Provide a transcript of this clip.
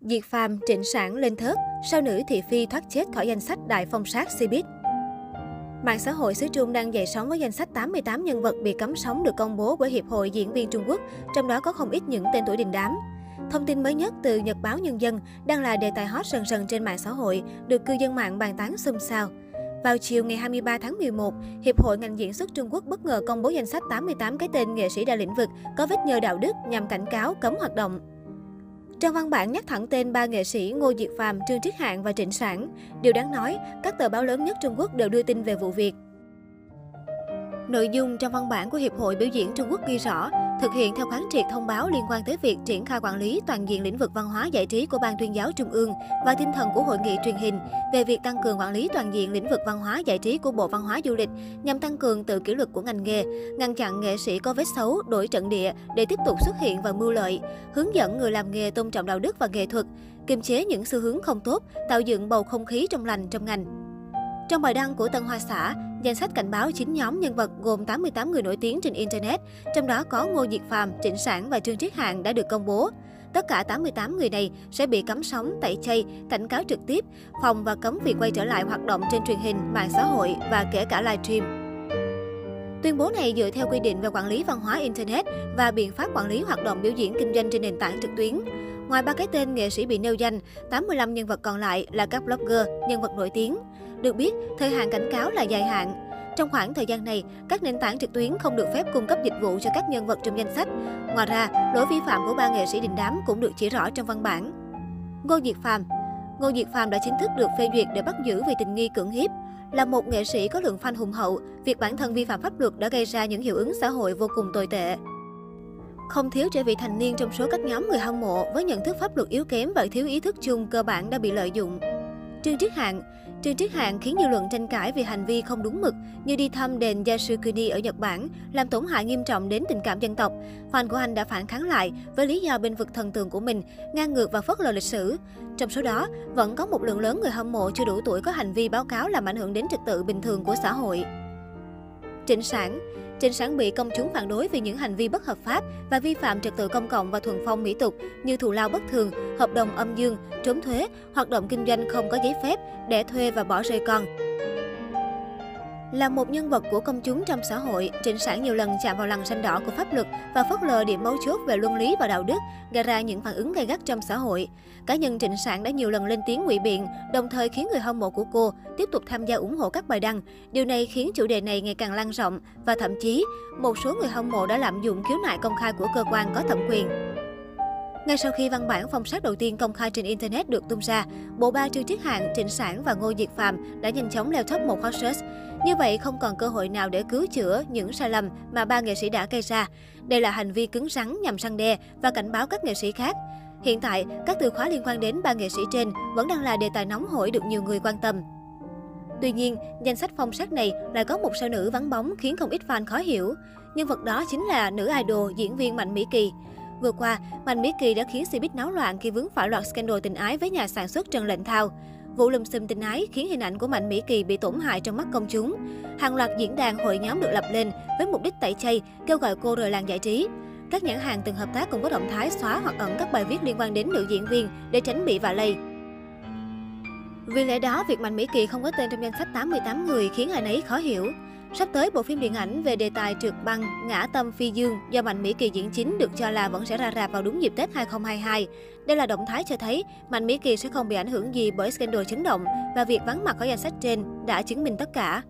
Diệt Phàm, Trịnh Sản lên thớt, sao nữ thị phi thoát chết khỏi danh sách đại phong sát Cbiz. Mạng xã hội xứ Trung đang dậy sóng với danh sách 88 nhân vật bị cấm sóng được công bố bởi Hiệp hội Diễn viên Trung Quốc, trong đó có không ít những tên tuổi đình đám. Thông tin mới nhất từ Nhật báo Nhân dân đang là đề tài hot sần sần trên mạng xã hội, được cư dân mạng bàn tán xôn xao. Vào chiều ngày 23 tháng 11, Hiệp hội ngành diễn xuất Trung Quốc bất ngờ công bố danh sách 88 cái tên nghệ sĩ đa lĩnh vực có vết nhơ đạo đức nhằm cảnh cáo cấm hoạt động. Trong văn bản nhắc thẳng tên ba nghệ sĩ Ngô Diệt Phàm, Trương Triết Hạng và Trịnh Sản. Điều đáng nói, các tờ báo lớn nhất Trung Quốc đều đưa tin về vụ việc. Nội dung trong văn bản của Hiệp hội Biểu diễn Trung Quốc ghi rõ, thực hiện theo khoán triệt thông báo liên quan tới việc triển khai quản lý toàn diện lĩnh vực văn hóa giải trí của Ban tuyên giáo Trung ương và tinh thần của Hội nghị truyền hình về việc tăng cường quản lý toàn diện lĩnh vực văn hóa giải trí của Bộ Văn hóa Du lịch nhằm tăng cường tự kỷ luật của ngành nghề, ngăn chặn nghệ sĩ có vết xấu, đổi trận địa để tiếp tục xuất hiện và mưu lợi, hướng dẫn người làm nghề tôn trọng đạo đức và nghệ thuật, kiềm chế những xu hướng không tốt, tạo dựng bầu không khí trong lành trong ngành. Trong bài đăng của Tân Hoa Xã, danh sách cảnh báo 9 nhóm nhân vật gồm 88 người nổi tiếng trên Internet, trong đó có Ngô Diệt Phàm, Trịnh Sản và Trương Triết Hạng đã được công bố. Tất cả 88 người này sẽ bị cấm sóng, tẩy chay, cảnh cáo trực tiếp, phòng và cấm việc quay trở lại hoạt động trên truyền hình, mạng xã hội và kể cả livestream. Tuyên bố này dựa theo quy định về quản lý văn hóa Internet và biện pháp quản lý hoạt động biểu diễn kinh doanh trên nền tảng trực tuyến. Ngoài ba cái tên nghệ sĩ bị nêu danh, 85 nhân vật còn lại là các blogger, nhân vật nổi tiếng. Được biết, thời hạn cảnh cáo là dài hạn. Trong khoảng thời gian này, các nền tảng trực tuyến không được phép cung cấp dịch vụ cho các nhân vật trong danh sách. Ngoài ra, lỗi vi phạm của ba nghệ sĩ đình đám cũng được chỉ rõ trong văn bản. Ngô Diệt Phàm Ngô Diệt Phàm đã chính thức được phê duyệt để bắt giữ vì tình nghi cưỡng hiếp. Là một nghệ sĩ có lượng fan hùng hậu, việc bản thân vi phạm pháp luật đã gây ra những hiệu ứng xã hội vô cùng tồi tệ. Không thiếu trẻ vị thành niên trong số các nhóm người hâm mộ với nhận thức pháp luật yếu kém và thiếu ý thức chung cơ bản đã bị lợi dụng. Trương Triết hạng Trì Triết hạng khiến dư luận tranh cãi vì hành vi không đúng mực như đi thăm đền Yasukuni ở Nhật Bản, làm tổn hại nghiêm trọng đến tình cảm dân tộc. Fan của anh đã phản kháng lại với lý do bên vực thần tượng của mình, ngang ngược và phớt lờ lịch sử. Trong số đó, vẫn có một lượng lớn người hâm mộ chưa đủ tuổi có hành vi báo cáo làm ảnh hưởng đến trật tự bình thường của xã hội. Trịnh Sản Trịnh sáng bị công chúng phản đối vì những hành vi bất hợp pháp và vi phạm trật tự công cộng và thuần phong mỹ tục như thù lao bất thường, hợp đồng âm dương, trốn thuế, hoạt động kinh doanh không có giấy phép, đẻ thuê và bỏ rơi con. Là một nhân vật của công chúng trong xã hội, Trịnh Sản nhiều lần chạm vào lằn xanh đỏ của pháp luật và phớt lờ điểm mấu chốt về luân lý và đạo đức, gây ra những phản ứng gay gắt trong xã hội. Cá nhân Trịnh Sản đã nhiều lần lên tiếng ngụy biện, đồng thời khiến người hâm mộ của cô tiếp tục tham gia ủng hộ các bài đăng. Điều này khiến chủ đề này ngày càng lan rộng và thậm chí một số người hâm mộ đã lạm dụng khiếu nại công khai của cơ quan có thẩm quyền. Ngay sau khi văn bản phong sát đầu tiên công khai trên Internet được tung ra, bộ ba Trương Triết hạng, Trịnh Sản và Ngô Diệt Phạm đã nhanh chóng leo top một hot search. Như vậy, không còn cơ hội nào để cứu chữa những sai lầm mà ba nghệ sĩ đã gây ra. Đây là hành vi cứng rắn nhằm săn đe và cảnh báo các nghệ sĩ khác. Hiện tại, các từ khóa liên quan đến ba nghệ sĩ trên vẫn đang là đề tài nóng hổi được nhiều người quan tâm. Tuy nhiên, danh sách phong sát này lại có một sao nữ vắng bóng khiến không ít fan khó hiểu. Nhân vật đó chính là nữ idol diễn viên Mạnh Mỹ Kỳ. Vừa qua, Mạnh Mỹ Kỳ đã khiến Cbiz náo loạn khi vướng phải loạt scandal tình ái với nhà sản xuất Trần Lệnh Thao. Vụ lùm xùm tình ái khiến hình ảnh của Mạnh Mỹ Kỳ bị tổn hại trong mắt công chúng. Hàng loạt diễn đàn hội nhóm được lập lên với mục đích tẩy chay, kêu gọi cô rời làng giải trí. Các nhãn hàng từng hợp tác cũng có động thái xóa hoặc ẩn các bài viết liên quan đến nữ diễn viên để tránh bị vạ lây. Vì lẽ đó, việc Mạnh Mỹ Kỳ không có tên trong danh sách 88 người khiến ai nấy khó hiểu. Sắp tới, bộ phim điện ảnh về đề tài trượt băng Ngã Tâm Phi Dương do Mạnh Mỹ Kỳ diễn chính được cho là vẫn sẽ ra rạp vào đúng dịp Tết 2022. Đây là động thái cho thấy Mạnh Mỹ Kỳ sẽ không bị ảnh hưởng gì bởi scandal chấn động và việc vắng mặt ở danh sách trên đã chứng minh tất cả.